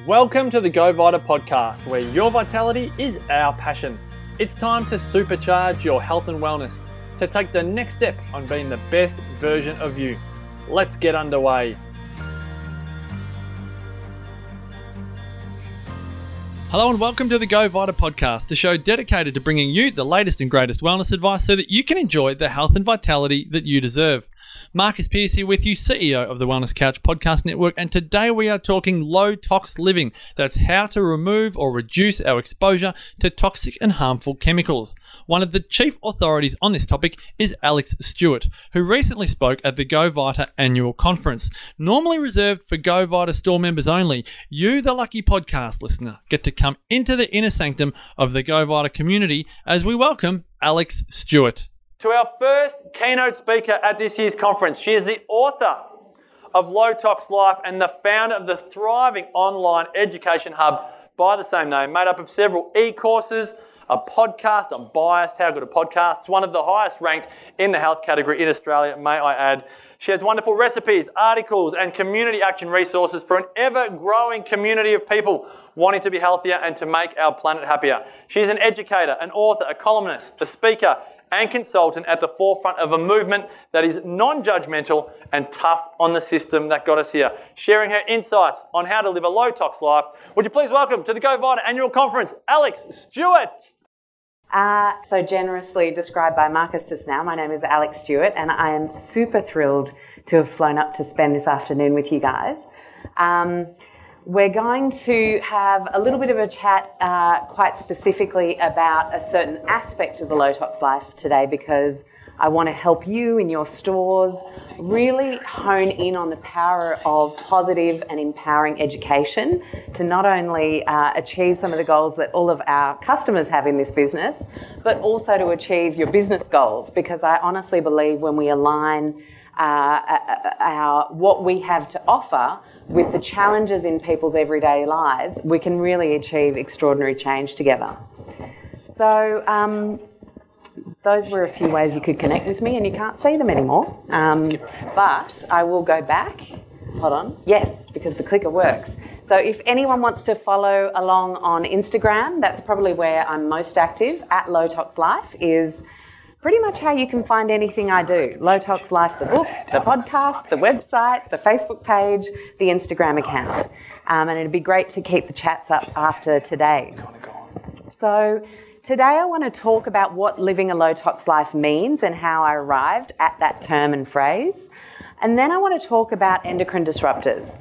Welcome to the Go Vita podcast, where your vitality is our passion. It's time to supercharge your health and wellness to take the next step on being the best version of you. Let's get underway. Hello and welcome to the Go Vita podcast, a show dedicated to bringing you the latest and greatest wellness advice so that you can enjoy the health and vitality that you deserve. Marcus Pearce here with you, CEO of the Wellness Couch Podcast Network, and today we are talking low tox living. That's how to remove or reduce our exposure to toxic and harmful chemicals. One of the chief authorities on this topic is Alexx Stuart, who recently spoke at the Go Vita annual conference. Normally reserved for Go Vita store members only, you, the lucky podcast listener, get to come into the inner sanctum of the Go Vita community as we welcome Alexx Stuart to our first keynote speaker at this year's conference. She is the author of Low Tox Life and the founder of the thriving online education hub by the same name, made up of several e courses, a podcast. I'm biased. How good a podcast? It's one of the highest ranked in the health category in Australia, may I add. She has wonderful recipes, articles, and community action resources for an ever growing community of people wanting to be healthier and to make our planet happier. She's an educator, an author, a columnist, a speaker, and consultant at the forefront of a movement that is non judgmental and tough on the system that got us here, sharing her insights on how to live a low tox life. Would you please welcome to the Go Vita annual conference, Alexx Stuart? Uh, so generously described by Marcus just now, my name is Alexx Stuart, and I am super thrilled to have flown up to spend this afternoon with you guys. Um, we're going to have a little bit of a chat uh, quite specifically about a certain aspect of the low tox life today because I want to help you in your stores really hone in on the power of positive and empowering education to not only uh, achieve some of the goals that all of our customers have in this business, but also to achieve your business goals. Because I honestly believe when we align uh, uh, uh our, what we have to offer with the challenges in people's everyday lives, we can really achieve extraordinary change together. So, um, those were a few ways you could connect with me, and you can't see them anymore. Um, but I will go back. Hold on. Yes, because the clicker works. So if anyone wants to follow along on Instagram, that's probably where I'm most active at Low Tox Life. Is pretty much how you can find anything I do. Low Tox Life, the book, the podcast, the website, the Facebook page, the Instagram account. Um, and it'd be great to keep the chats up after today. So, today I want to talk about what living a low tox life means and how I arrived at that term and phrase. And then I want to talk about endocrine disruptors.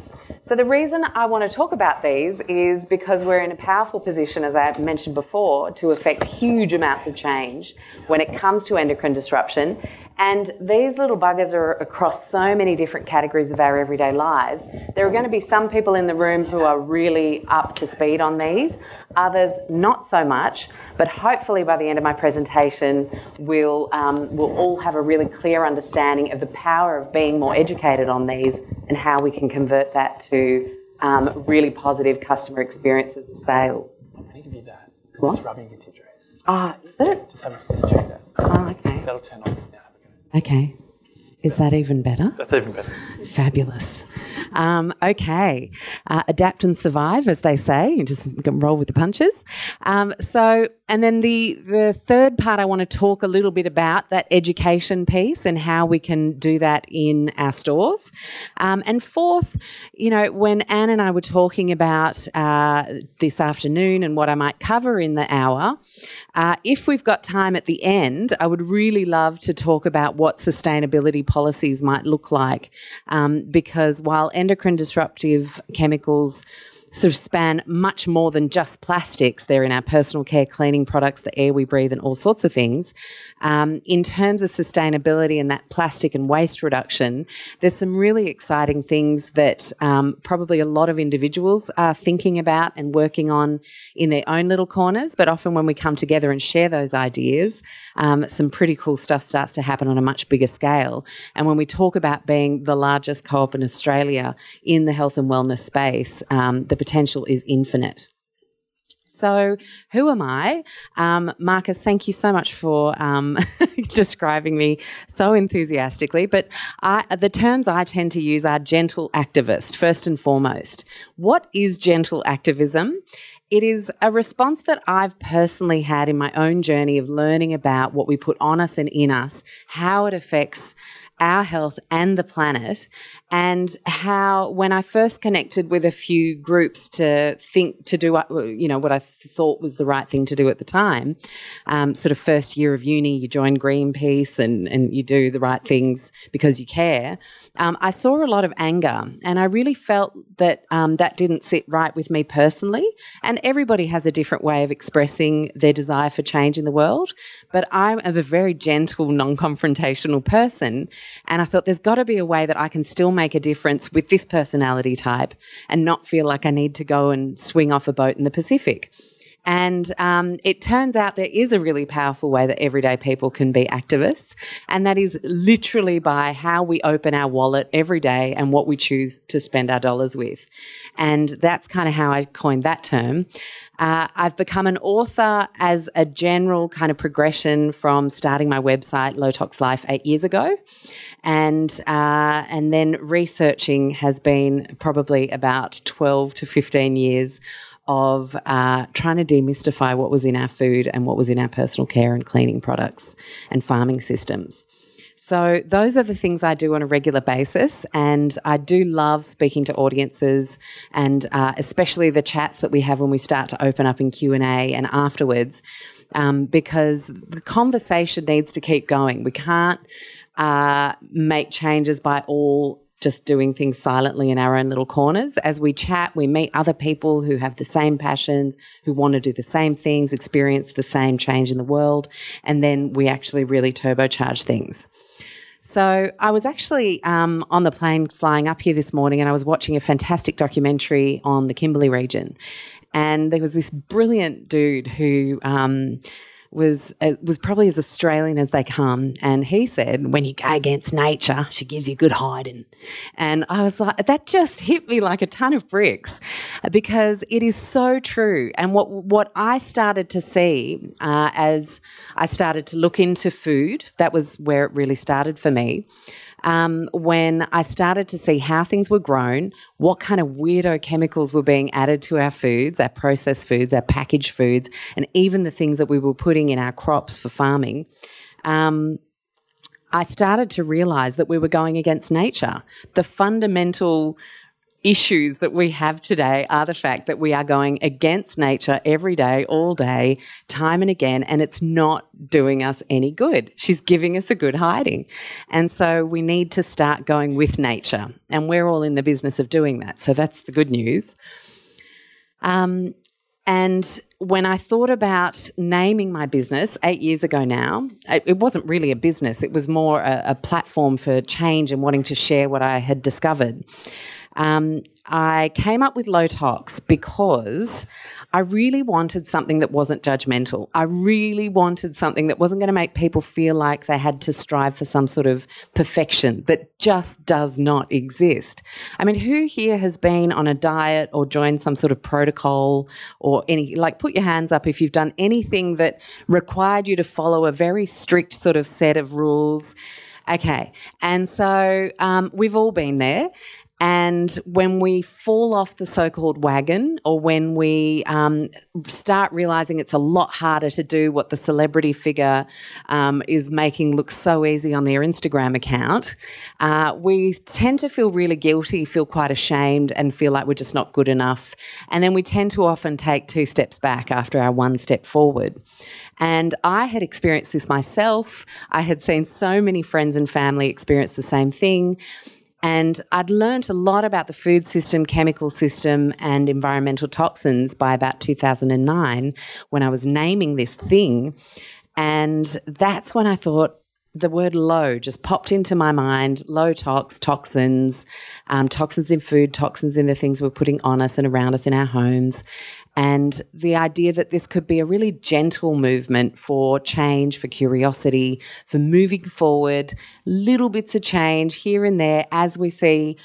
So, the reason I want to talk about these is because we're in a powerful position, as I mentioned before, to affect huge amounts of change when it comes to endocrine disruption. And these little buggers are across so many different categories of our everyday lives. There are going to be some people in the room who are really up to speed on these, others not so much. But hopefully, by the end of my presentation, we'll, um, we'll all have a really clear understanding of the power of being more educated on these and how we can convert that to um, really positive customer experiences and sales. I need to be that. What? It's rubbing your dress. Ah, is it? Just have just check that. Oh, okay. That'll turn on. Okay. Is that even better? That's even better. Fabulous. Um, okay. Uh, adapt and survive, as they say. You just roll with the punches. Um, so, and then the, the third part, I want to talk a little bit about that education piece and how we can do that in our stores. Um, and fourth, you know, when Anne and I were talking about uh, this afternoon and what I might cover in the hour, uh, if we've got time at the end, I would really love to talk about what sustainability policies might look like. Um, because while endocrine disruptive chemicals sort of span much more than just plastics. They're in our personal care cleaning products, the air we breathe, and all sorts of things. Um, in terms of sustainability and that plastic and waste reduction, there's some really exciting things that um, probably a lot of individuals are thinking about and working on in their own little corners. But often when we come together and share those ideas, um, some pretty cool stuff starts to happen on a much bigger scale. And when we talk about being the largest co op in Australia in the health and wellness space, um, the potential is infinite. So, who am I? Um, Marcus, thank you so much for um, describing me so enthusiastically. But I, the terms I tend to use are gentle activist, first and foremost. What is gentle activism? It is a response that I've personally had in my own journey of learning about what we put on us and in us, how it affects our health and the planet, and how when I first connected with a few groups to think to do what you know what I thought was the right thing to do at the time, um, sort of first year of uni, you join Greenpeace and and you do the right things because you care. Um, I saw a lot of anger, and I really felt that um, that didn't sit right with me personally. And everybody has a different way of expressing their desire for change in the world, but I'm a very gentle, non-confrontational person, and I thought there's got to be a way that I can still make a difference with this personality type and not feel like I need to go and swing off a boat in the Pacific. And um, it turns out there is a really powerful way that everyday people can be activists, and that is literally by how we open our wallet every day and what we choose to spend our dollars with. And that's kind of how I coined that term. Uh, I've become an author as a general kind of progression from starting my website, Low Tox Life, eight years ago, and uh, and then researching has been probably about twelve to fifteen years of uh, trying to demystify what was in our food and what was in our personal care and cleaning products and farming systems. So, those are the things I do on a regular basis, and I do love speaking to audiences, and uh, especially the chats that we have when we start to open up in Q and A and afterwards, um, because the conversation needs to keep going. We can't uh, make changes by all just doing things silently in our own little corners. As we chat, we meet other people who have the same passions, who want to do the same things, experience the same change in the world, and then we actually really turbocharge things. So I was actually um, on the plane flying up here this morning, and I was watching a fantastic documentary on the Kimberley region, and there was this brilliant dude who. Um, was uh, was probably as Australian as they come, and he said, "When you go against nature, she gives you good hiding." And I was like, that just hit me like a ton of bricks, because it is so true. And what what I started to see uh, as I started to look into food, that was where it really started for me um, when I started to see how things were grown, what kind of weirdo chemicals were being added to our foods, our processed foods, our packaged foods, and even the things that we were putting in our crops for farming. Um, I started to realize that we were going against nature. The fundamental issues that we have today are the fact that we are going against nature every day, all day, time and again, and it's not doing us any good. She's giving us a good hiding. And so we need to start going with nature. And we're all in the business of doing that. So that's the good news. Um, and when I thought about naming my business eight years ago now, it, wasn't really a business, it was more a, a platform for change and wanting to share what I had discovered. Um, I came up with low tox because I really wanted something that wasn't judgmental. I really wanted something that wasn't going to make people feel like they had to strive for some sort of perfection that just does not exist. I mean, who here has been on a diet or joined some sort of protocol or any, like, put your hands up if you've done anything that required you to follow a very strict sort of set of rules. Okay. And so um, we've all been there. And when we fall off the so called wagon, or when we um, start realizing it's a lot harder to do what the celebrity figure um, is making look so easy on their Instagram account, uh, we tend to feel really guilty, feel quite ashamed, and feel like we're just not good enough. And then we tend to often take two steps back after our one step forward. And I had experienced this myself. I had seen so many friends and family experience the same thing. And I'd learnt a lot about the food system, chemical system, and environmental toxins by about 2009 when I was naming this thing. And that's when I thought, the word low just popped into my mind low tox, toxins, um, toxins in food, toxins in the things we're putting on us and around us in our homes and the idea that this could be a really gentle movement for change, for curiosity, for moving forward, little bits of change here and there as we see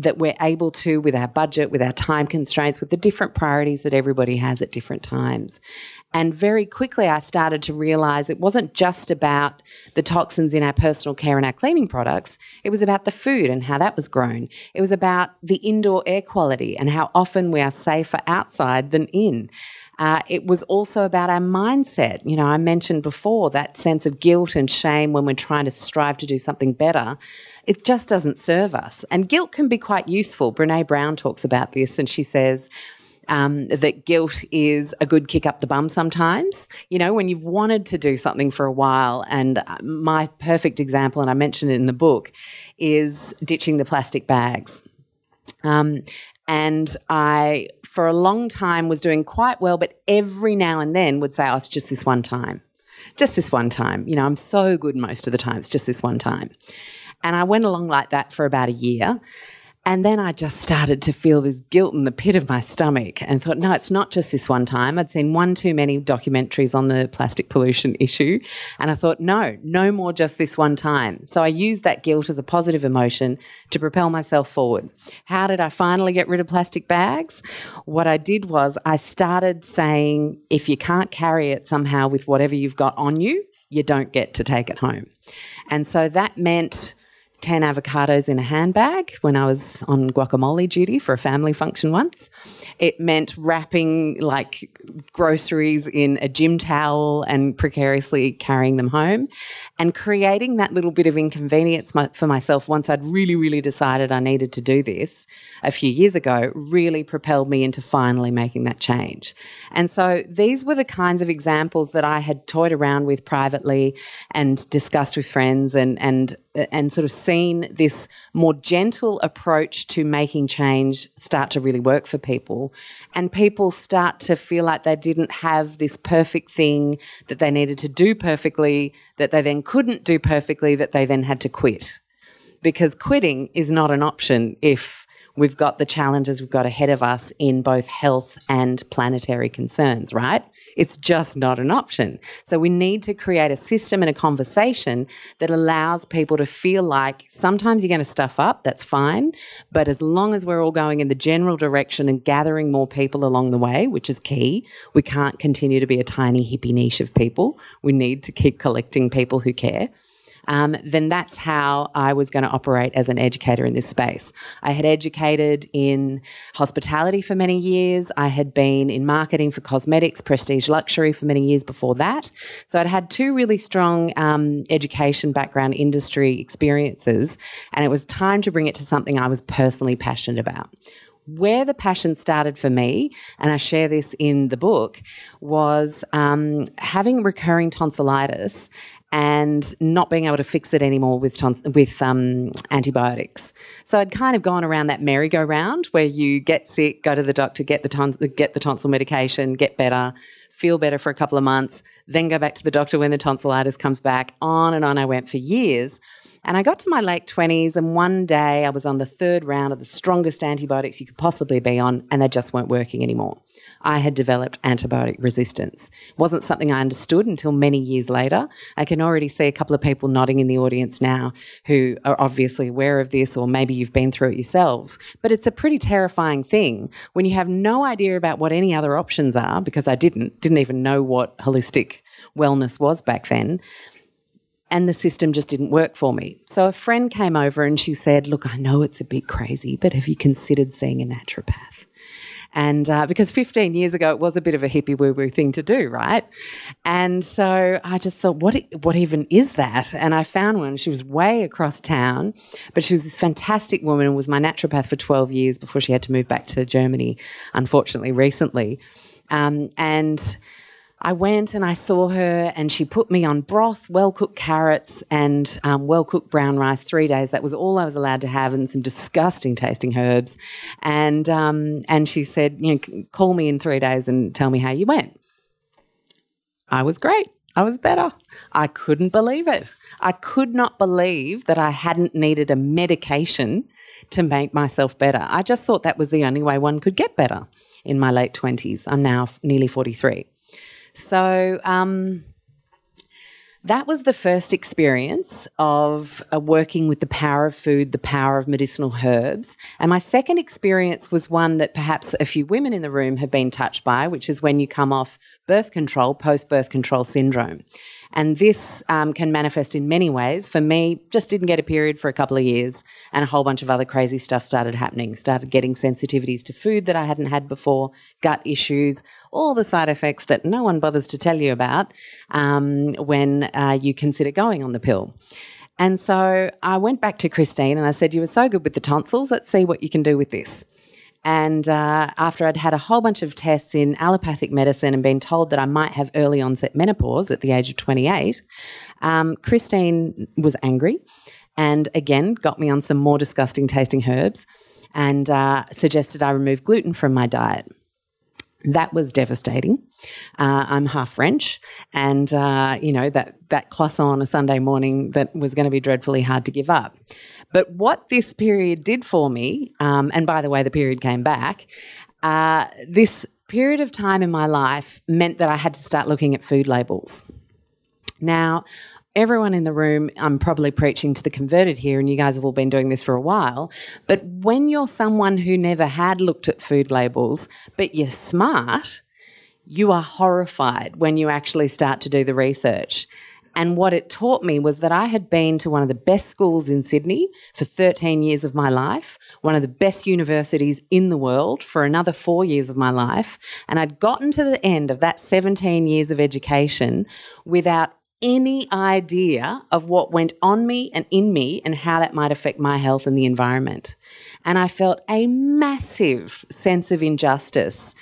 that we're able to with our budget, with our time constraints, with the different priorities that everybody has at different times. And very quickly, I started to realize it wasn't just about the toxins in our personal care and our cleaning products. It was about the food and how that was grown. It was about the indoor air quality and how often we are safer outside than in. Uh, it was also about our mindset. You know, I mentioned before that sense of guilt and shame when we're trying to strive to do something better. It just doesn't serve us. And guilt can be quite useful. Brene Brown talks about this and she says, um, that guilt is a good kick up the bum sometimes. You know, when you've wanted to do something for a while, and uh, my perfect example, and I mentioned it in the book, is ditching the plastic bags. Um, and I, for a long time, was doing quite well, but every now and then would say, oh, it's just this one time. Just this one time. You know, I'm so good most of the time. It's just this one time. And I went along like that for about a year. And then I just started to feel this guilt in the pit of my stomach and thought, no, it's not just this one time. I'd seen one too many documentaries on the plastic pollution issue. And I thought, no, no more just this one time. So I used that guilt as a positive emotion to propel myself forward. How did I finally get rid of plastic bags? What I did was I started saying, if you can't carry it somehow with whatever you've got on you, you don't get to take it home. And so that meant 10 avocados in a handbag when I was on guacamole duty for a family function once. It meant wrapping like groceries in a gym towel and precariously carrying them home and creating that little bit of inconvenience for myself once I'd really, really decided I needed to do this a few years ago really propelled me into finally making that change. And so these were the kinds of examples that I had toyed around with privately and discussed with friends and, and and sort of seen this more gentle approach to making change start to really work for people. And people start to feel like they didn't have this perfect thing that they needed to do perfectly, that they then couldn't do perfectly, that they then had to quit. Because quitting is not an option if we've got the challenges we've got ahead of us in both health and planetary concerns, right? It's just not an option. So we need to create a system and a conversation that allows people to feel like sometimes you're going to stuff up, that's fine. But as long as we're all going in the general direction and gathering more people along the way, which is key, we can't continue to be a tiny hippie niche of people. We need to keep collecting people who care um, then that's how I was going to operate as an educator in this space. I had educated in hospitality for many years. I had been in marketing for cosmetics, prestige luxury for many years before that. So I'd had two really strong um, education background industry experiences, and it was time to bring it to something I was personally passionate about where the passion started for me, and I share this in the book, was um, having recurring tonsillitis and not being able to fix it anymore with tons- with um, antibiotics. So I'd kind of gone around that merry-go-round where you get sick, go to the doctor, get the tons- get the tonsil medication, get better, feel better for a couple of months, then go back to the doctor when the tonsillitis comes back. On and on I went for years. And I got to my late 20s, and one day I was on the third round of the strongest antibiotics you could possibly be on, and they just weren't working anymore. I had developed antibiotic resistance. Wasn't something I understood until many years later. I can already see a couple of people nodding in the audience now who are obviously aware of this, or maybe you've been through it yourselves. But it's a pretty terrifying thing when you have no idea about what any other options are, because I didn't, didn't even know what holistic wellness was back then and the system just didn't work for me. So a friend came over and she said, Look, I know it's a bit crazy, but have you considered seeing a naturopath? And uh, because 15 years ago, it was a bit of a hippie woo woo thing to do, right? And so I just thought, what, what even is that? And I found one. She was way across town, but she was this fantastic woman and was my naturopath for 12 years before she had to move back to Germany, unfortunately, recently. Um, and I went and I saw her, and she put me on broth, well cooked carrots, and um, well cooked brown rice three days. That was all I was allowed to have, and some disgusting tasting herbs. And um, and she said, you know, call me in three days and tell me how you went. I was great. I was better. I couldn't believe it. I could not believe that I hadn't needed a medication to make myself better. I just thought that was the only way one could get better in my late 20s. I'm now nearly 43. So, um, that was the first experience of uh, working with the power of food, the power of medicinal herbs. And my second experience was one that perhaps a few women in the room have been touched by, which is when you come off birth control, post birth control syndrome. And this um, can manifest in many ways. For me, just didn't get a period for a couple of years, and a whole bunch of other crazy stuff started happening. Started getting sensitivities to food that I hadn't had before, gut issues, all the side effects that no one bothers to tell you about um, when uh, you consider going on the pill. And so I went back to Christine and I said, You were so good with the tonsils. Let's see what you can do with this. And uh, after I'd had a whole bunch of tests in allopathic medicine and been told that I might have early onset menopause at the age of 28, um, Christine was angry and again got me on some more disgusting tasting herbs and uh, suggested I remove gluten from my diet. That was devastating. Uh, I'm half French, and uh, you know that that croissant on a Sunday morning that was going to be dreadfully hard to give up. But what this period did for me, um, and by the way, the period came back, uh, this period of time in my life meant that I had to start looking at food labels. Now, everyone in the room, I'm probably preaching to the converted here, and you guys have all been doing this for a while. But when you're someone who never had looked at food labels, but you're smart, you are horrified when you actually start to do the research. And what it taught me was that I had been to one of the best schools in Sydney for 13 years of my life, one of the best universities in the world for another four years of my life. And I'd gotten to the end of that 17 years of education without any idea of what went on me and in me and how that might affect my health and the environment. And I felt a massive sense of injustice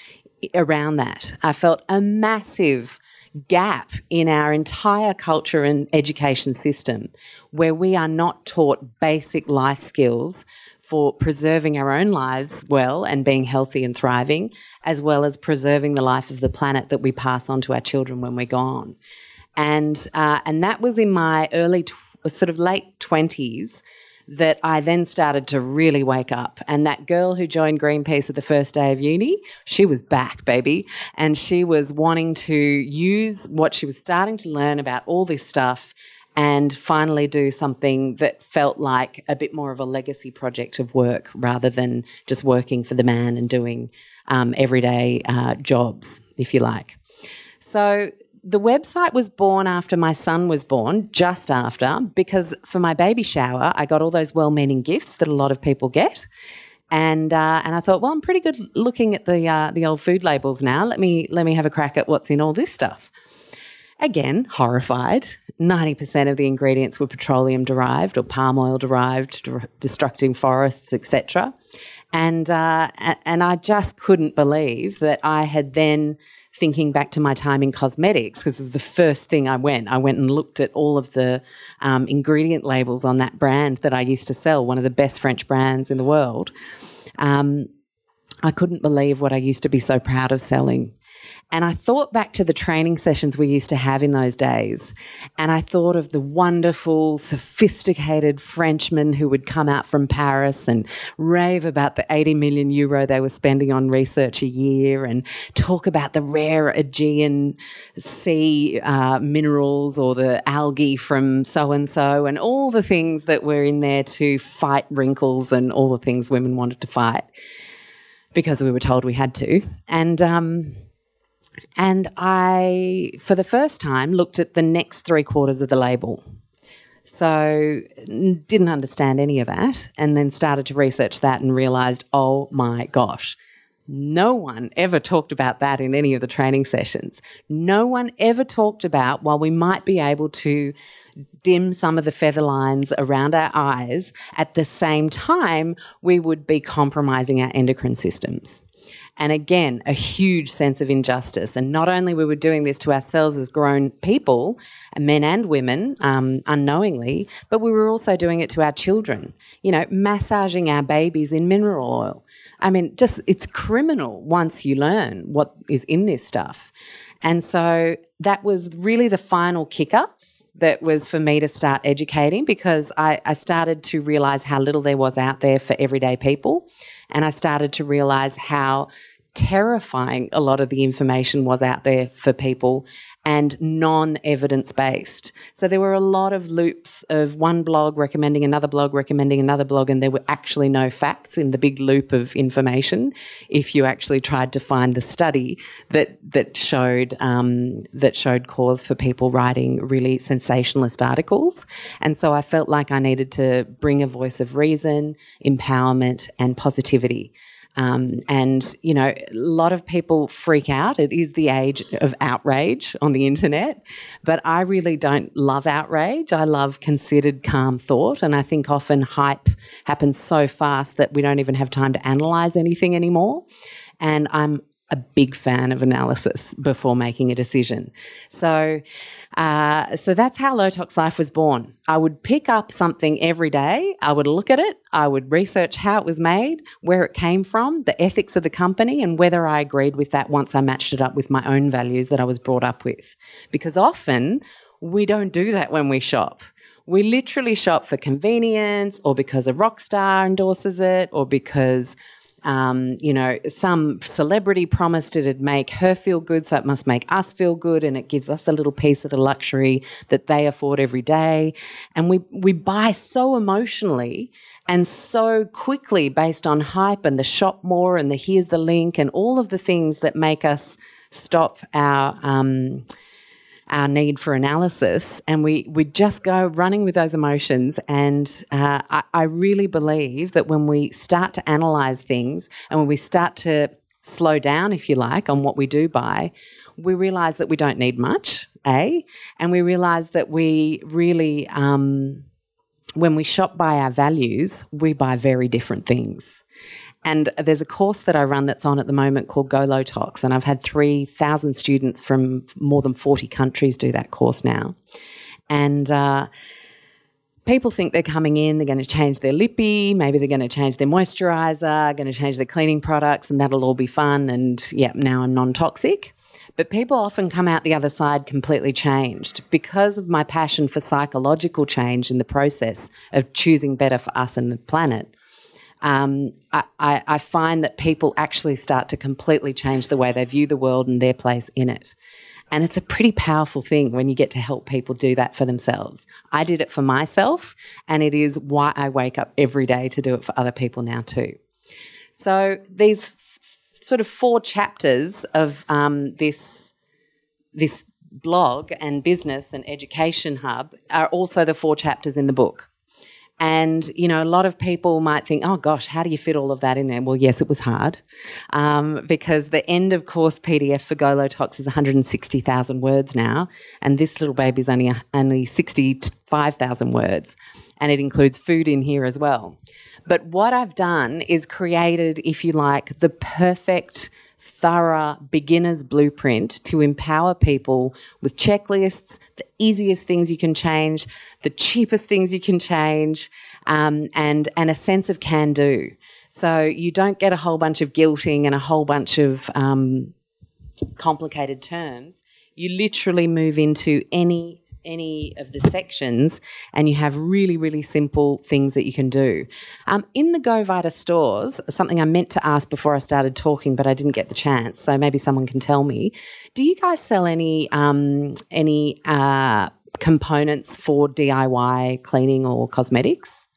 around that. I felt a massive gap in our entire culture and education system where we are not taught basic life skills for preserving our own lives well and being healthy and thriving, as well as preserving the life of the planet that we pass on to our children when we're gone. And, uh, and that was in my early, tw- sort of late 20s that I then started to really wake up. And that girl who joined Greenpeace at the first day of uni, she was back, baby. And she was wanting to use what she was starting to learn about all this stuff and finally do something that felt like a bit more of a legacy project of work rather than just working for the man and doing um, everyday uh, jobs, if you like. So the website was born after my son was born, just after, because for my baby shower, I got all those well meaning gifts that a lot of people get. And uh, and I thought, well, I'm pretty good looking at the uh, the old food labels now. Let me let me have a crack at what's in all this stuff. Again, horrified. Ninety percent of the ingredients were petroleum derived or palm oil derived, destructing forests, etc. And uh, and I just couldn't believe that I had then thinking back to my time in cosmetics, because it's the first thing I went. I went and looked at all of the um, ingredient labels on that brand that I used to sell, one of the best French brands in the world. Um, I couldn't believe what I used to be so proud of selling. And I thought back to the training sessions we used to have in those days. And I thought of the wonderful, sophisticated Frenchmen who would come out from Paris and rave about the 80 million euro they were spending on research a year and talk about the rare Aegean sea uh, minerals or the algae from so and so and all the things that were in there to fight wrinkles and all the things women wanted to fight because we were told we had to. And, um, and I, for the first time, looked at the next three quarters of the label. So, didn't understand any of that, and then started to research that and realized, oh my gosh, no one ever talked about that in any of the training sessions. No one ever talked about, while we might be able to dim some of the feather lines around our eyes, at the same time, we would be compromising our endocrine systems. And again, a huge sense of injustice. And not only we were doing this to ourselves as grown people, men and women, um, unknowingly, but we were also doing it to our children. You know, massaging our babies in mineral oil. I mean, just it's criminal once you learn what is in this stuff. And so that was really the final kicker that was for me to start educating because I, I started to realize how little there was out there for everyday people. And I started to realize how terrifying a lot of the information was out there for people and non evidence based. So there were a lot of loops of one blog recommending another blog, recommending another blog, and there were actually no facts in the big loop of information. If you actually tried to find the study that that showed um, that showed cause for people writing really sensationalist articles, and so I felt like I needed to bring a voice of reason, empowerment, and positivity. Um, and, you know, a lot of people freak out. It is the age of outrage on the internet. But I really don't love outrage. I love considered, calm thought. And I think often hype happens so fast that we don't even have time to analyze anything anymore. And I'm a big fan of analysis before making a decision. So, uh, so that's how Low Tox Life was born. I would pick up something every day. I would look at it. I would research how it was made, where it came from, the ethics of the company, and whether I agreed with that once I matched it up with my own values that I was brought up with. Because often we don't do that when we shop. We literally shop for convenience or because a rock star endorses it or because um, you know, some celebrity promised it'd make her feel good, so it must make us feel good, and it gives us a little piece of the luxury that they afford every day. And we we buy so emotionally and so quickly based on hype and the shop more and the here's the link and all of the things that make us stop our um, our need for analysis, and we we just go running with those emotions. And uh, I, I really believe that when we start to analyze things, and when we start to slow down, if you like, on what we do buy, we realize that we don't need much, A, and we realize that we really, um, when we shop by our values, we buy very different things. And there's a course that I run that's on at the moment called Go Low Tox, and I've had 3,000 students from more than 40 countries do that course now. And uh, people think they're coming in, they're going to change their lippy, maybe they're going to change their moisturizer, going to change their cleaning products, and that'll all be fun. And yeah, now I'm non toxic. But people often come out the other side completely changed because of my passion for psychological change in the process of choosing better for us and the planet um, I, I, find that people actually start to completely change the way they view the world and their place in it. And it's a pretty powerful thing when you get to help people do that for themselves. I did it for myself, and it is why I wake up every day to do it for other people now, too. So, these sort of four chapters of um, this, this blog and business and education hub are also the four chapters in the book. And, you know, a lot of people might think, oh gosh, how do you fit all of that in there? Well, yes, it was hard um, because the end of course PDF for Go Low Tox is 160,000 words now. And this little baby's only, only 65,000 words. And it includes food in here as well. But what I've done is created, if you like, the perfect thorough beginner's blueprint to empower people with checklists, the easiest things you can change, the cheapest things you can change, um, and, and a sense of can do. So you don't get a whole bunch of guilting and a whole bunch of um, complicated terms. You literally move into any any of the sections and you have really, really simple things that you can do. Um, in the Go Vita stores, something I meant to ask before I started talking, but I didn't get the chance, so maybe someone can tell me. Do you guys sell any um, any uh, components for DIY cleaning or cosmetics?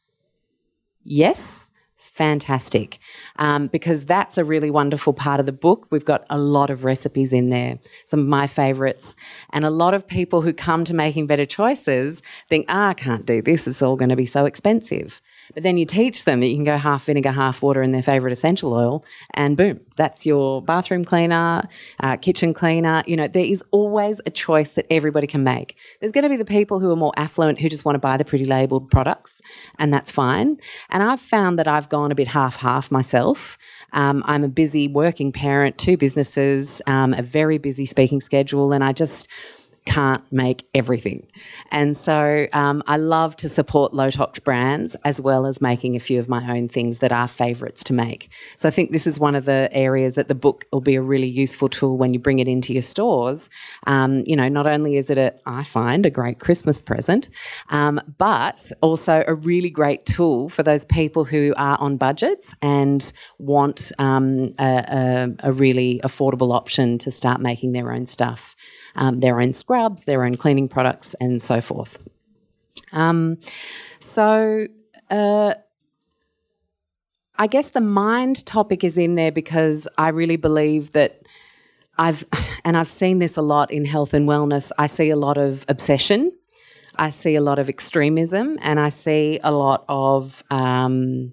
Yes fantastic um, because that's a really wonderful part of the book. We've got a lot of recipes in there, some of my favorites. And a lot of people who come to making better choices think, ah, I can't do this, it's all going to be so expensive. But then you teach them that you can go half vinegar, half water in their favorite essential oil, and boom, that's your bathroom cleaner, uh, kitchen cleaner. You know, there is always a choice that everybody can make. There's going to be the people who are more affluent who just want to buy the pretty labeled products, and that's fine. And I've found that I've gone a bit half half myself. Um, I'm a busy working parent, two businesses, um, a very busy speaking schedule, and I just can't make everything. And so um, I love to support low tox brands as well as making a few of my own things that are favourites to make. So I think this is one of the areas that the book will be a really useful tool when you bring it into your stores. Um, you know, not only is it a, I find, a great Christmas present, um, but also a really great tool for those people who are on budgets and want um, a, a, a really affordable option to start making their own stuff um, their own scrubs, their own cleaning products, and so forth. Um, so, uh, I guess the mind topic is in there because I really believe that I've, and I've seen this a lot in health and wellness, I see a lot of obsession. I see a lot of extremism and I see a lot of um,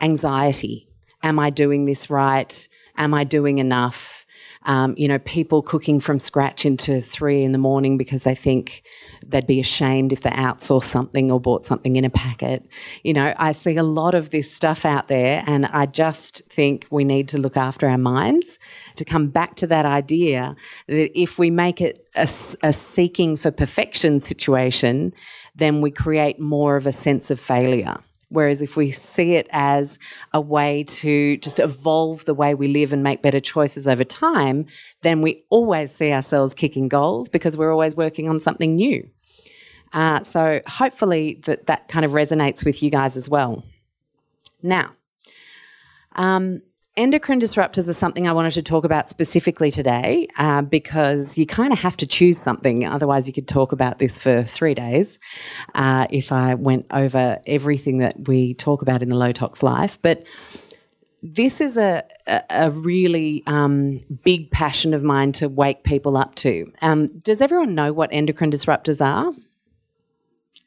anxiety. Am I doing this right? Am I doing enough? Um, you know, people cooking from scratch into three in the morning because they think they'd be ashamed if they outsourced something or bought something in a packet. You know, I see a lot of this stuff out there, and I just think we need to look after our minds to come back to that idea that if we make it a, a seeking for perfection situation, then we create more of a sense of failure. Whereas if we see it as a way to just evolve the way we live and make better choices over time, then we always see ourselves kicking goals because we're always working on something new. Uh, so hopefully that that kind of resonates with you guys as well. Now, um, endocrine disruptors are something I wanted to talk about specifically today uh, because you kind of have to choose something. Otherwise, you could talk about this for three days uh, if I went over everything that we talk about in the low tox life. But this is a, a, a really um, big passion of mine to wake people up to. Um, does everyone know what endocrine disruptors are?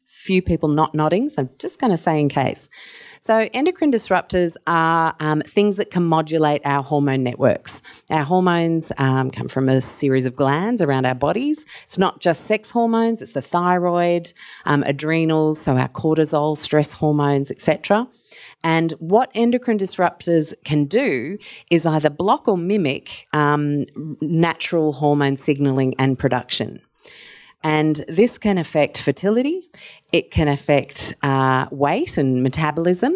Few people not nodding, so I'm just going to say in case. So, endocrine disruptors are um, things that can modulate our hormone networks. Our hormones um, come from a series of glands around our bodies. It's not just sex hormones, it's the thyroid, um, adrenals, so our cortisol, stress hormones, etc. And what endocrine disruptors can do is either block or mimic um, natural hormone signaling and production. And this can affect fertility, it can affect uh, weight and metabolism.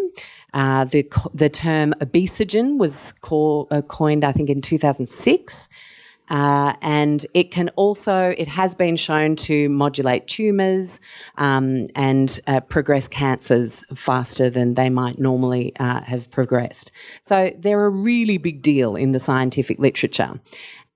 Uh, the, the term obesogen was call, uh, coined, I think, in 2006. Uh, and it can also, it has been shown to modulate tumours um, and uh, progress cancers faster than they might normally uh, have progressed. So they're a really big deal in the scientific literature.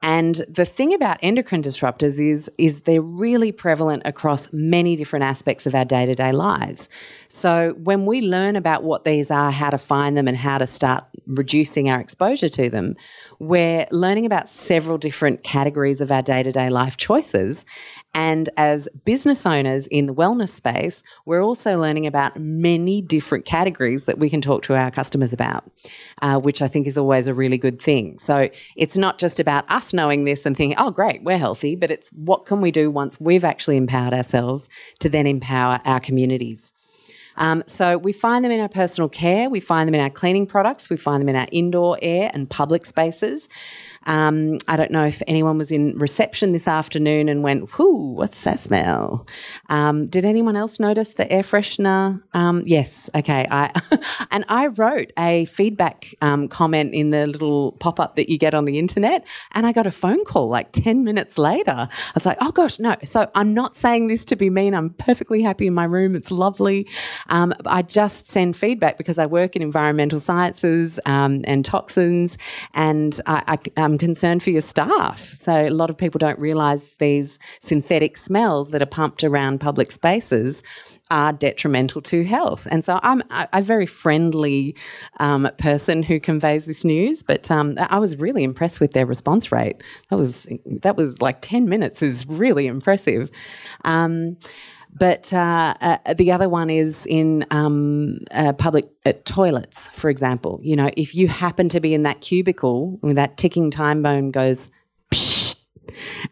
And the thing about endocrine disruptors is, is they're really prevalent across many different aspects of our day to day lives. So when we learn about what these are, how to find them, and how to start reducing our exposure to them, we're learning about several different categories of our day to day life choices. And as business owners in the wellness space, we're also learning about many different categories that we can talk to our customers about, uh, which I think is always a really good thing. So it's not just about us knowing this and thinking, oh, great, we're healthy, but it's what can we do once we've actually empowered ourselves to then empower our communities. Um, so we find them in our personal care, we find them in our cleaning products, we find them in our indoor air and public spaces. Um, I don't know if anyone was in reception this afternoon and went, whoo, what's that smell? Um, did anyone else notice the air freshener? Um, yes, okay. I and I wrote a feedback um, comment in the little pop up that you get on the internet, and I got a phone call like 10 minutes later. I was like, oh gosh, no. So I'm not saying this to be mean. I'm perfectly happy in my room. It's lovely. Um, I just send feedback because I work in environmental sciences um, and toxins, and I, I, I'm concerned for your staff. So a lot of people don't realise these synthetic smells that are pumped around public spaces are detrimental to health. And so I'm a, a very friendly um, person who conveys this news, but um, I was really impressed with their response rate. That was that was like ten minutes is really impressive. Um, but uh, uh, the other one is in um, uh, public uh, toilets, for example. You know, if you happen to be in that cubicle, when that ticking time bomb goes,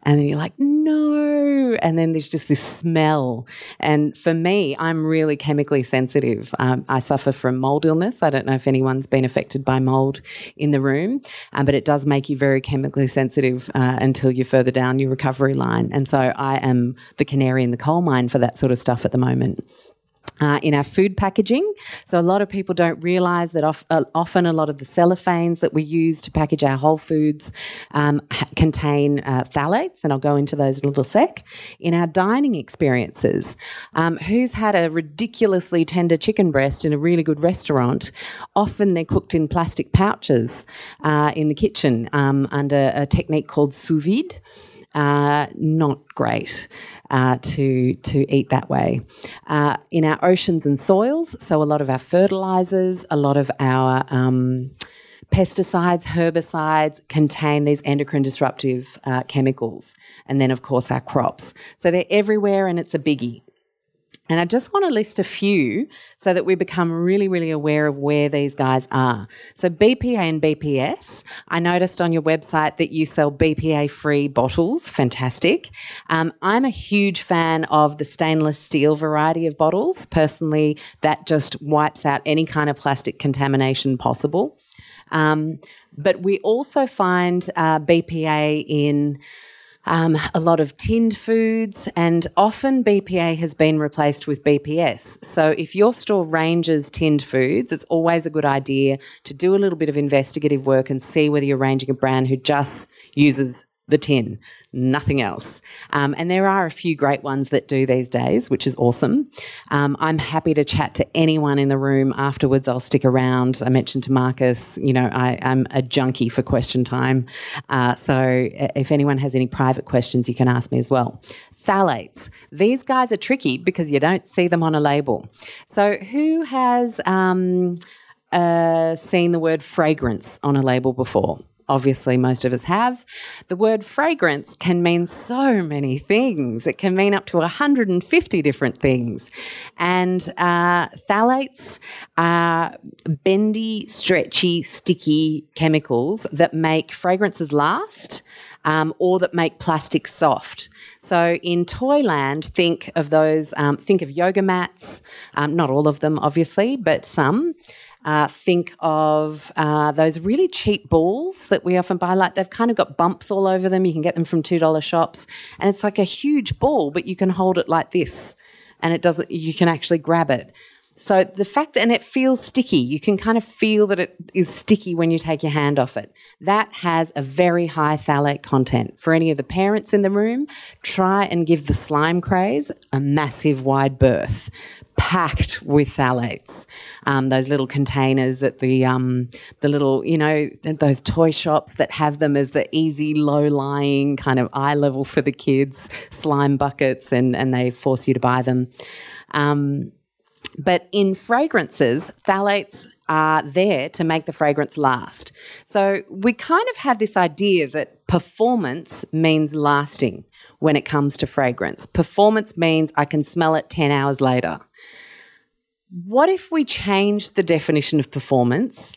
and then you're like, no. And then there's just this smell. And for me, I'm really chemically sensitive. Um, I suffer from mold illness. I don't know if anyone's been affected by mold in the room, um, but it does make you very chemically sensitive uh, until you're further down your recovery line. And so I am the canary in the coal mine for that sort of stuff at the moment uh, in our food packaging. So, a lot of people don't realise that of, uh, often a lot of the cellophanes that we use to package our whole foods um, ha- contain uh, phthalates, and I'll go into those in a little sec. In our dining experiences, um, who's had a ridiculously tender chicken breast in a really good restaurant? Often they're cooked in plastic pouches uh, in the kitchen um, under a technique called sous vide. Uh, not great uh, to to eat that way. Uh, in our oceans and soils, so a lot of our fertilizers, a lot of our um, pesticides, herbicides contain these endocrine disruptive uh, chemicals, and then of course our crops. So they're everywhere, and it's a biggie. And I just want to list a few so that we become really, really aware of where these guys are. So, BPA and BPS, I noticed on your website that you sell BPA free bottles. Fantastic. Um, I'm a huge fan of the stainless steel variety of bottles. Personally, that just wipes out any kind of plastic contamination possible. Um, but we also find uh, BPA in um, a lot of tinned foods, and often BPA has been replaced with BPS. So, if your store ranges tinned foods, it's always a good idea to do a little bit of investigative work and see whether you're ranging a brand who just uses the tin, nothing else. Um, and there are a few great ones that do these days, which is awesome. Um, I'm happy to chat to anyone in the room afterwards. I'll stick around. I mentioned to Marcus, you know, I, am a junkie for question time. Uh, so if anyone has any private questions, you can ask me as well. Phthalates. These guys are tricky because you don't see them on a label. So who has um, uh, seen the word fragrance on a label before? Obviously most of us have. The word fragrance can mean so many things. It can mean up to 150 different things. And uh, phthalates are bendy, stretchy, sticky chemicals that make fragrances last. Um, or that make plastic soft. So in Toyland, think of those, um, think of yoga mats, um, not all of them, obviously, but some. Uh, think of uh, those really cheap balls that we often buy. Like they've kind of got bumps all over them. You can get them from two dollar shops, and it's like a huge ball, but you can hold it like this, and it doesn't. You can actually grab it. So the fact that, and it feels sticky, you can kind of feel that it is sticky when you take your hand off it. That has a very high phthalate content. For any of the parents in the room, try and give the slime craze a massive wide berth packed with phthalates. Um, those little containers at the um, the little you know those toy shops that have them as the easy low lying kind of eye level for the kids slime buckets and and they force you to buy them. Um, but in fragrances, phthalates are there to make the fragrance last. So we kind of have this idea that performance means lasting when it comes to fragrance. Performance means I can smell it 10 hours later. What if we change the definition of performance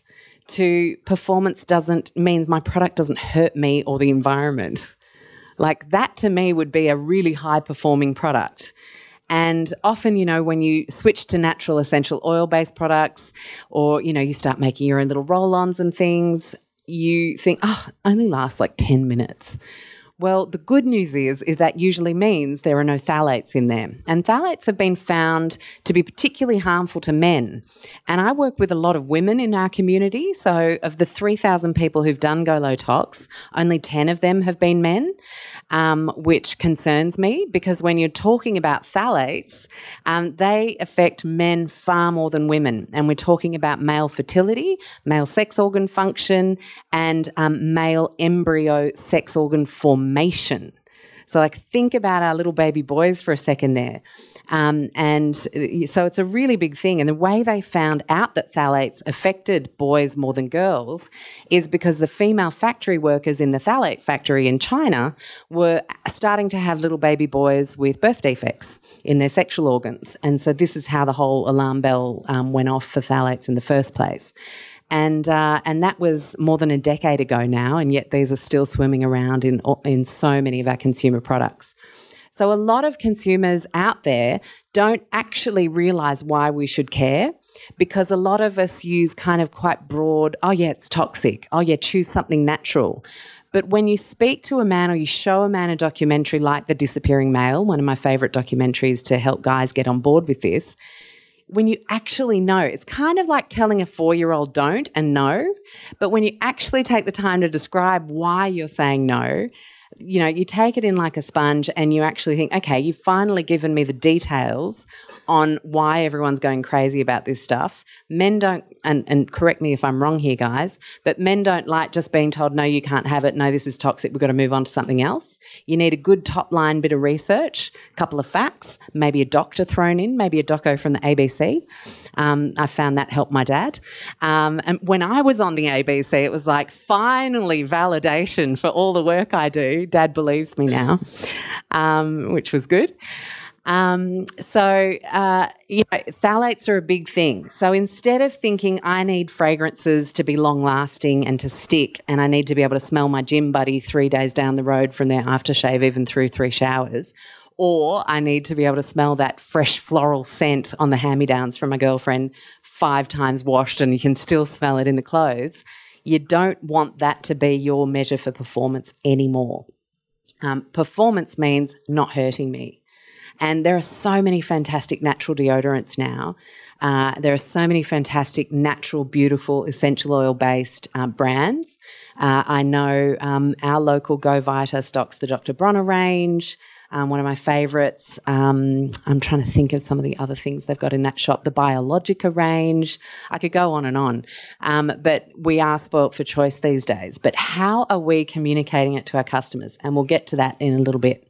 to performance doesn't means my product doesn't hurt me or the environment? Like that to me would be a really high performing product. And often, you know, when you switch to natural essential oil based products or, you know, you start making your own little roll ons and things, you think, oh, only lasts like 10 minutes. Well, the good news is, is that usually means there are no phthalates in there. And phthalates have been found to be particularly harmful to men. And I work with a lot of women in our community. So of the 3,000 people who've done Go Low Tox, only 10 of them have been men um, which concerns me because when you're talking about phthalates, um, they affect men far more than women. And we're talking about male fertility, male sex organ function, and um, male embryo sex organ formation. So, like, think about our little baby boys for a second there. Um, and so it's a really big thing. And the way they found out that phthalates affected boys more than girls is because the female factory workers in the phthalate factory in China were starting to have little baby boys with birth defects in their sexual organs. And so this is how the whole alarm bell um, went off for phthalates in the first place. And uh, and that was more than a decade ago now, and yet these are still swimming around in in so many of our consumer products. So a lot of consumers out there don't actually realize why we should care because a lot of us use kind of quite broad, oh yeah, it's toxic. Oh yeah, choose something natural. But when you speak to a man or you show a man a documentary like The Disappearing Male, one of my favorite documentaries to help guys get on board with this, when you actually know, it's kind of like telling a four year old don't and no. But when you actually take the time to describe why you're saying no, you know, you take it in like a sponge and you actually think, okay, you've finally given me the details on why everyone's going crazy about this stuff. Men don't, and, and correct me if I'm wrong here, guys, but men don't like just being told, no, you can't have it. No, this is toxic. We've got to move on to something else. You need a good top line bit of research, a couple of facts, maybe a doctor thrown in, maybe a doco from the ABC. Um, I found that helped my dad. Um, and when I was on the ABC, it was like finally validation for all the work I do. Dad believes me now, um, which was good. Um, so, uh, you know, phthalates are a big thing. So instead of thinking I need fragrances to be long lasting and to stick, and I need to be able to smell my gym buddy three days down the road from their aftershave, even through three showers, or I need to be able to smell that fresh floral scent on the hand me downs from my girlfriend five times washed and you can still smell it in the clothes. You don't want that to be your measure for performance anymore. Um, performance means not hurting me. And there are so many fantastic natural deodorants now. Uh, there are so many fantastic, natural, beautiful, essential oil based uh, brands. Uh, I know um, our local Go Vita stocks the Dr. Bronner range. Um, one of my favourites. Um, I'm trying to think of some of the other things they've got in that shop. The Biologika range. I could go on and on. Um, but we are spoilt for choice these days. But how are we communicating it to our customers? And we'll get to that in a little bit.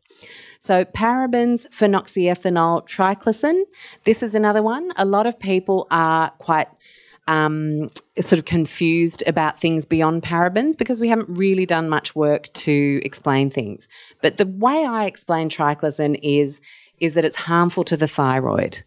So, parabens, phenoxyethanol, triclosan. This is another one. A lot of people are quite um, sort of confused about things beyond parabens because we haven't really done much work to explain things. But the way I explain triclosan is is that it's harmful to the thyroid.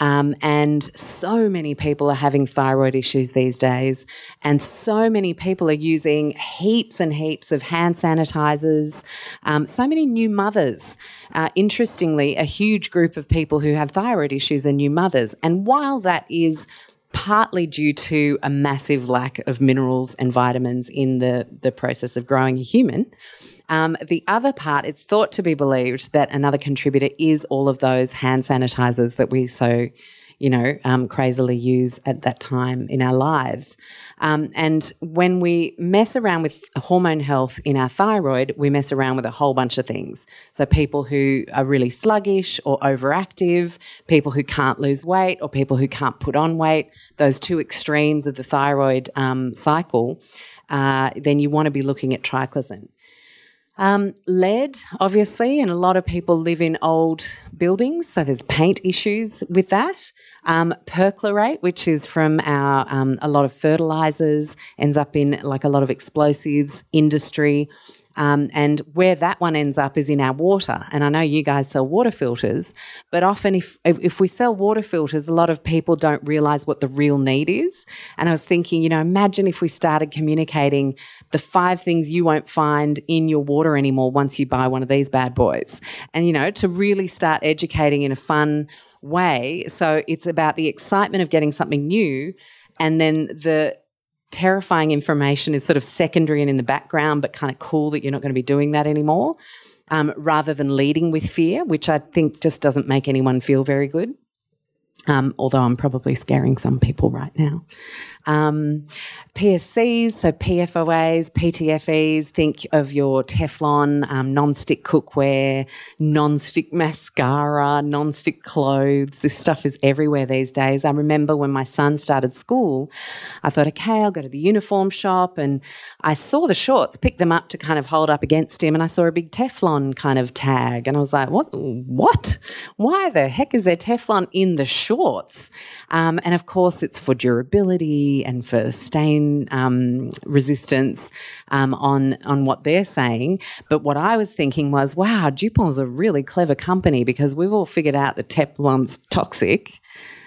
Um, and so many people are having thyroid issues these days. And so many people are using heaps and heaps of hand sanitizers. Um, so many new mothers. Uh, interestingly, a huge group of people who have thyroid issues are new mothers. And while that is partly due to a massive lack of minerals and vitamins in the, the process of growing a human. Um, the other part, it's thought to be believed that another contributor is all of those hand sanitizers that we so, you know, um, crazily use at that time in our lives. Um, and when we mess around with hormone health in our thyroid, we mess around with a whole bunch of things. So, people who are really sluggish or overactive, people who can't lose weight, or people who can't put on weight, those two extremes of the thyroid um, cycle, uh, then you want to be looking at triclosan. Um, lead, obviously, and a lot of people live in old buildings, so there's paint issues with that. Um, perchlorate, which is from our um, a lot of fertilizers, ends up in like a lot of explosives industry. Um, and where that one ends up is in our water. And I know you guys sell water filters, but often if if we sell water filters, a lot of people don't realize what the real need is. And I was thinking, you know, imagine if we started communicating the five things you won't find in your water anymore once you buy one of these bad boys. And you know, to really start educating in a fun way. So it's about the excitement of getting something new and then the terrifying information is sort of secondary and in the background, but kind of cool that you're not going to be doing that anymore, um, rather than leading with fear, which I think just doesn't make anyone feel very good. Um, although I'm probably scaring some people right now. Um, PFCs, so PFOAs, PTFEs, think of your Teflon, um, non-stick cookware, non-stick mascara, non-stick clothes. This stuff is everywhere these days. I remember when my son started school, I thought, okay, I'll go to the uniform shop and I saw the shorts, picked them up to kind of hold up against him and I saw a big Teflon kind of tag and I was like, what? What? Why the heck is there Teflon in the shorts? Um, and of course, it's for durability and for stain um, resistance um, on on what they're saying. But what I was thinking was, wow, Dupont's a really clever company because we've all figured out that Teflon's toxic.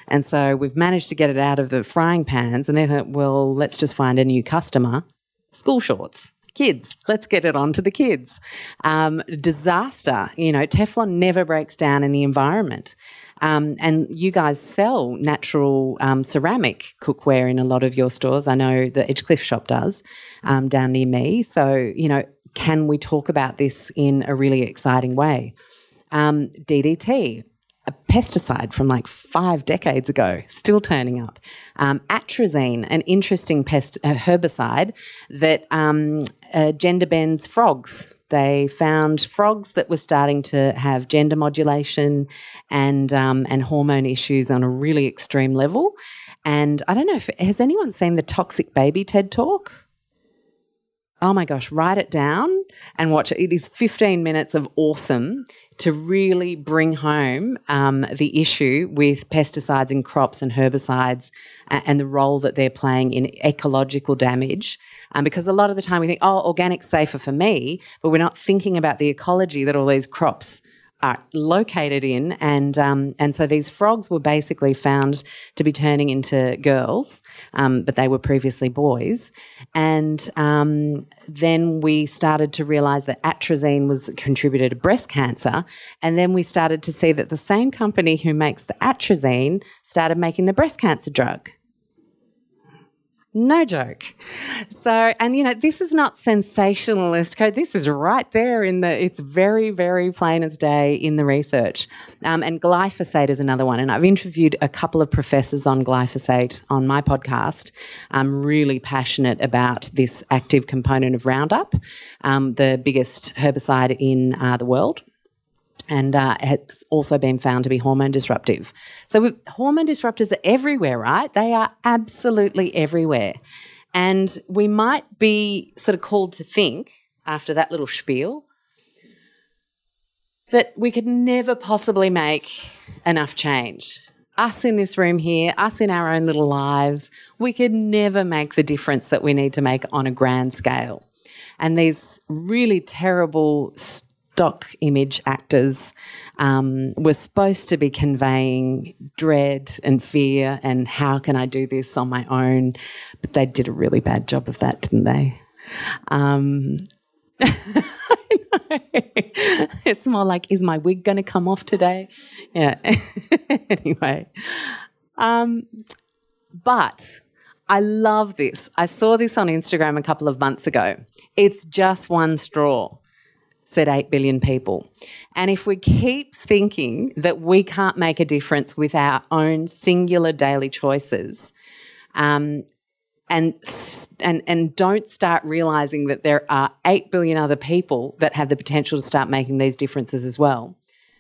And so we've managed to get it out of the frying pans, and they thought, well, let's just find a new customer. School shorts. Kids, let's get it on to the kids. Um, disaster, you know, Teflon never breaks down in the environment. Um, and you guys sell natural um, ceramic cookware in a lot of your stores. I know the Edgecliff shop does um, down near me. So, you know, can we talk about this in a really exciting way? Um, DDT, a pesticide from like five decades ago, still turning up. Um, atrazine, an interesting pest uh, herbicide that um, uh, gender bends frogs. They found frogs that were starting to have gender modulation and um, and hormone issues on a really extreme level. And I don't know if has anyone seen the Toxic Baby TED Talk? Oh my gosh, write it down and watch it. It is 15 minutes of awesome to really bring home um, the issue with pesticides in crops and herbicides uh, and the role that they're playing in ecological damage. Um, because a lot of the time we think, oh, organic's safer for me, but we're not thinking about the ecology that all these crops are located in, and um, and so these frogs were basically found to be turning into girls, um, but they were previously boys, and um, then we started to realise that atrazine was contributed to breast cancer, and then we started to see that the same company who makes the atrazine started making the breast cancer drug. No joke. So, and you know, this is not sensationalist code. This is right there in the, it's very, very plain as day in the research. Um, and glyphosate is another one. And I've interviewed a couple of professors on glyphosate on my podcast. I'm really passionate about this active component of Roundup, um, the biggest herbicide in uh, the world and uh, it's also been found to be hormone disruptive. So, hormone disruptors are everywhere, right? They are absolutely everywhere. And we might be sort of called to think after that little spiel that we could never possibly make enough change. Us in this room here, us in our own little lives, we could never make the difference that we need to make on a grand scale. And these really terrible stock image actors um, were supposed to be conveying dread and fear and how can I do this on my own, but they did a really bad job of that, didn't they? Um, it's more like, is my wig going to come off today? Yeah. anyway, um, but I love this. I saw this on Instagram a couple of months ago. It's just one straw said 8 billion people. And if we keep thinking that we can't make a difference with our own singular daily choices, um, and, and, and don't start realizing that there are 8 billion other people that have the potential to start making these differences as well,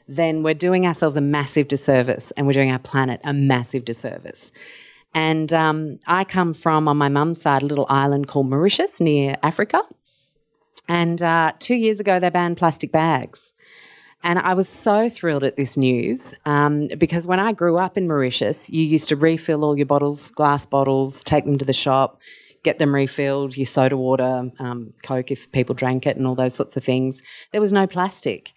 then we're doing ourselves a massive disservice and we're doing our planet a massive disservice. And um, I come from, on my mum's side, a little island called Mauritius near Africa. And uh, two years ago, they banned plastic bags. And I was so thrilled at this news um, because when I grew up in Mauritius, you used to refill all your bottles, glass bottles, take them to the shop, get them refilled, your soda water, um, Coke if people drank it, and all those sorts of things. There was no plastic.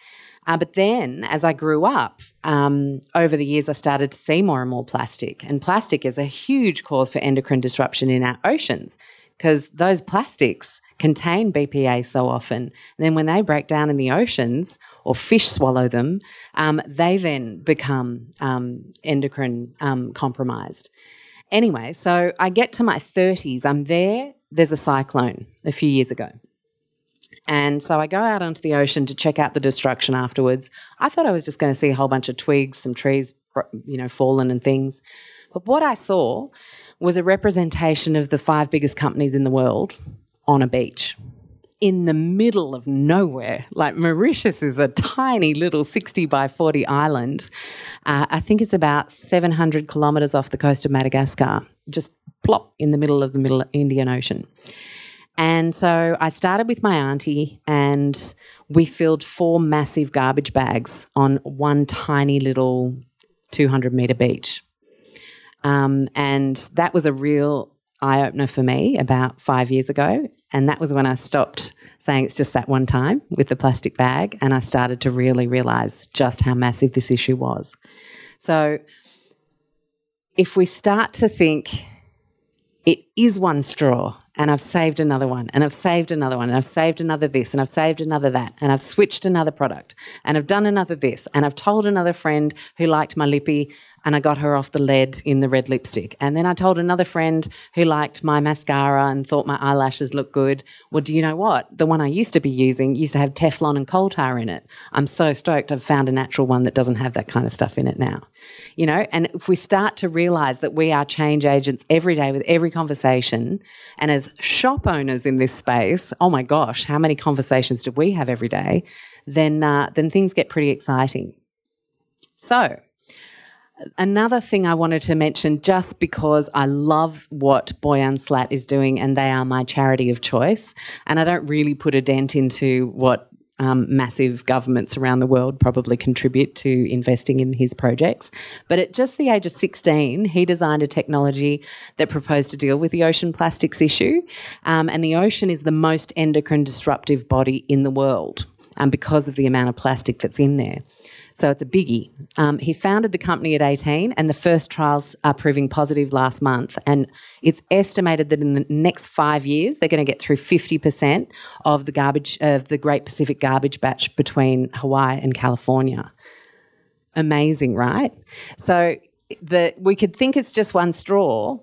Uh, but then, as I grew up, um, over the years, I started to see more and more plastic. And plastic is a huge cause for endocrine disruption in our oceans because those plastics contain BPA so often. And then when they break down in the oceans or fish swallow them, um, they then become um, endocrine um, compromised. Anyway, so I get to my 30s. I'm there. There's a cyclone a few years ago. And so I go out onto the ocean to check out the destruction afterwards. I thought I was just going to see a whole bunch of twigs, some trees, you know, fallen and things. But what I saw was a representation of the five biggest companies in the world on a beach in the middle of nowhere. Like Mauritius is a tiny little 60 by 40 island. Uh, I think it's about 700 kilometres off the coast of Madagascar, just plop in the middle of the middle Indian Ocean. And so I started with my auntie and we filled four massive garbage bags on one tiny little 200 metre beach. Um, and that was a real eye opener for me about five years ago. And that was when I stopped saying it's just that one time with the plastic bag. And I started to really realize just how massive this issue was. So if we start to think it is one straw and I've saved another one and I've saved another one and I've saved another this and I've saved another that and I've switched another product and I've done another this and I've told another friend who liked my lippy and I got her off the lead in the red lipstick. And then I told another friend who liked my mascara and thought my eyelashes looked good. Well, do you know what? The one I used to be using used to have Teflon and coal tar in it. I'm so stoked I've found a natural one that doesn't have that kind of stuff in it now. You know, and if we start to realize that we are change agents every day with every conversation, and as shop owners in this space, oh my gosh, how many conversations do we have every day? Then, uh, then things get pretty exciting. So, another thing I wanted to mention, just because I love what Boyan Slat is doing, and they are my charity of choice, and I don't really put a dent into what um, massive governments around the world probably contribute to investing in his projects. But at just the age of 16, he designed a technology that proposed to deal with the ocean plastics issue. Um, and the ocean is the most endocrine disruptive body in the world um, because of the amount of plastic that's in there. So it's a biggie. Um, he founded the company at 18, and the first trials are proving positive last month. And it's estimated that in the next five years, they're going to get through 50% of the garbage of the Great Pacific Garbage Patch between Hawaii and California. Amazing, right? So the, we could think it's just one straw,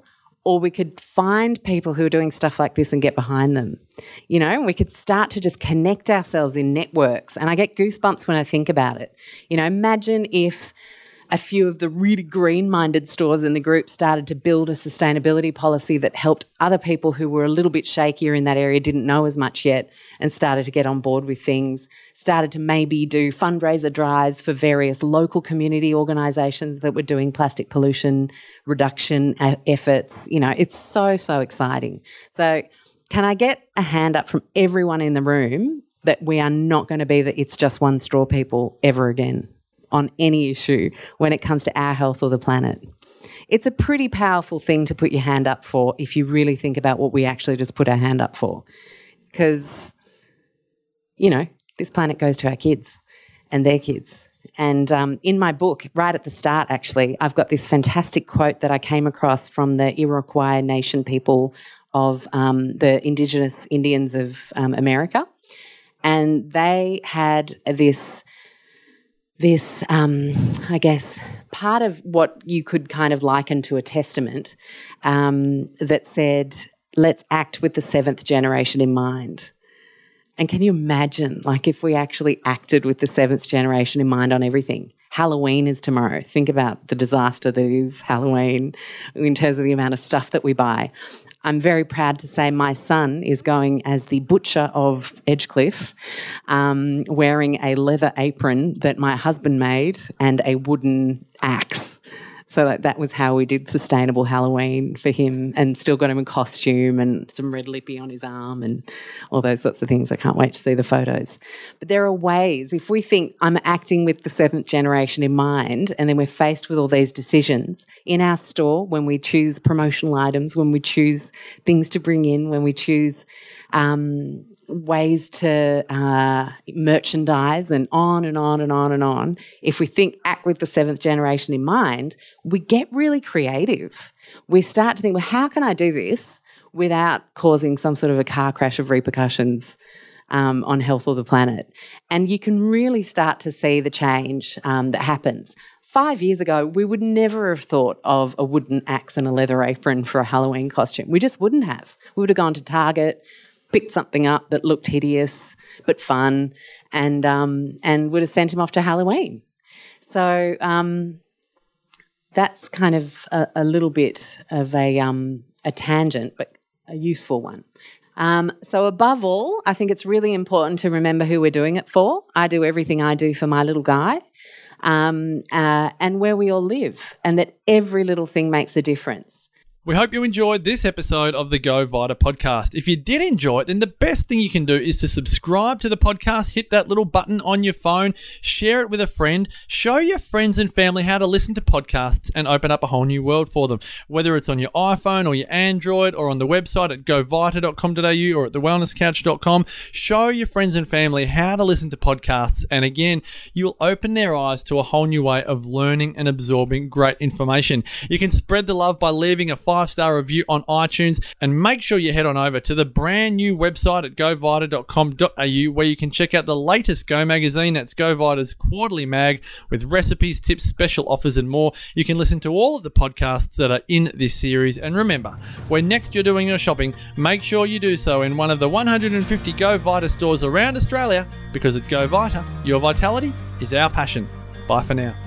or we could find people who are doing stuff like this and get behind them. You know, we could start to just connect ourselves in networks. And I get goosebumps when I think about it. You know, imagine if a few of the really green minded stores in the group started to build a sustainability policy that helped other people who were a little bit shakier in that area, didn't know as much yet, and started to get on board with things, started to maybe do fundraiser drives for various local community organisations that were doing plastic pollution reduction uh, efforts. You know, it's so, so exciting. So, can I get a hand up from everyone in the room that we are not going to be that it's just one straw people ever again? On any issue when it comes to our health or the planet. It's a pretty powerful thing to put your hand up for if you really think about what we actually just put our hand up for. Because, you know, this planet goes to our kids and their kids. And um, in my book, right at the start, actually, I've got this fantastic quote that I came across from the Iroquois Nation people of um, the indigenous Indians of um, America. And they had this this, um, I guess, part of what you could kind of liken to a testament um, that said, let's act with the seventh generation in mind. And can you imagine, like, if we actually acted with the seventh generation in mind on everything? Halloween is tomorrow. Think about the disaster that is Halloween in terms of the amount of stuff that we buy. I'm very proud to say my son is going as the butcher of Edgecliff, um, wearing a leather apron that my husband made and a wooden axe. So that, that was how we did sustainable Halloween for him and still got him in costume and some red lippy on his arm and all those sorts of things. I can't wait to see the photos. But there are ways, if we think I'm acting with the seventh generation in mind, and then we're faced with all these decisions in our store when we choose promotional items, when we choose things to bring in, when we choose um, ways to uh, merchandise and on and on and on and on. If we think act with the seventh generation in mind, we get really creative. We start to think, well, how can I do this without causing some sort of a car crash of repercussions? Um, on health or the planet. And you can really start to see the change um, that happens. Five years ago, we would never have thought of a wooden axe and a leather apron for a Halloween costume. We just wouldn't have. We would have gone to Target, picked something up that looked hideous but fun, and um, and would have sent him off to Halloween. So um, that's kind of a, a, little bit of a um, a tangent, but a useful one. Um, so above all, I think it's really important to remember who we're doing it for. I do everything I do for my little guy. Um, uh, and where we all live, and that every little thing makes a difference We hope you enjoyed this episode of the Go Vita podcast. If you did enjoy it, then the best thing you can do is to subscribe to the podcast, hit that little button on your phone, share it with a friend, show your friends and family how to listen to podcasts and open up a whole new world for them. Whether it's on your iPhone or your Android or on the website at govita.com.au or at thewellnesscouch.com, show your friends and family how to listen to podcasts. And again, you'll open their eyes to a whole new way of learning and absorbing great information. You can spread the love by leaving a five star review on iTunes and make sure you head on over to the brand new website at govita.com.au where you can check out the latest Go magazine. That's Go Vita's quarterly mag with recipes, tips, special offers, and more. You can listen to all of the podcasts that are in this series. And remember, when next you're doing your shopping, make sure you do so in one of the 150 Go Vita stores around Australia because at Go Vita, your vitality is our passion. Bye for now.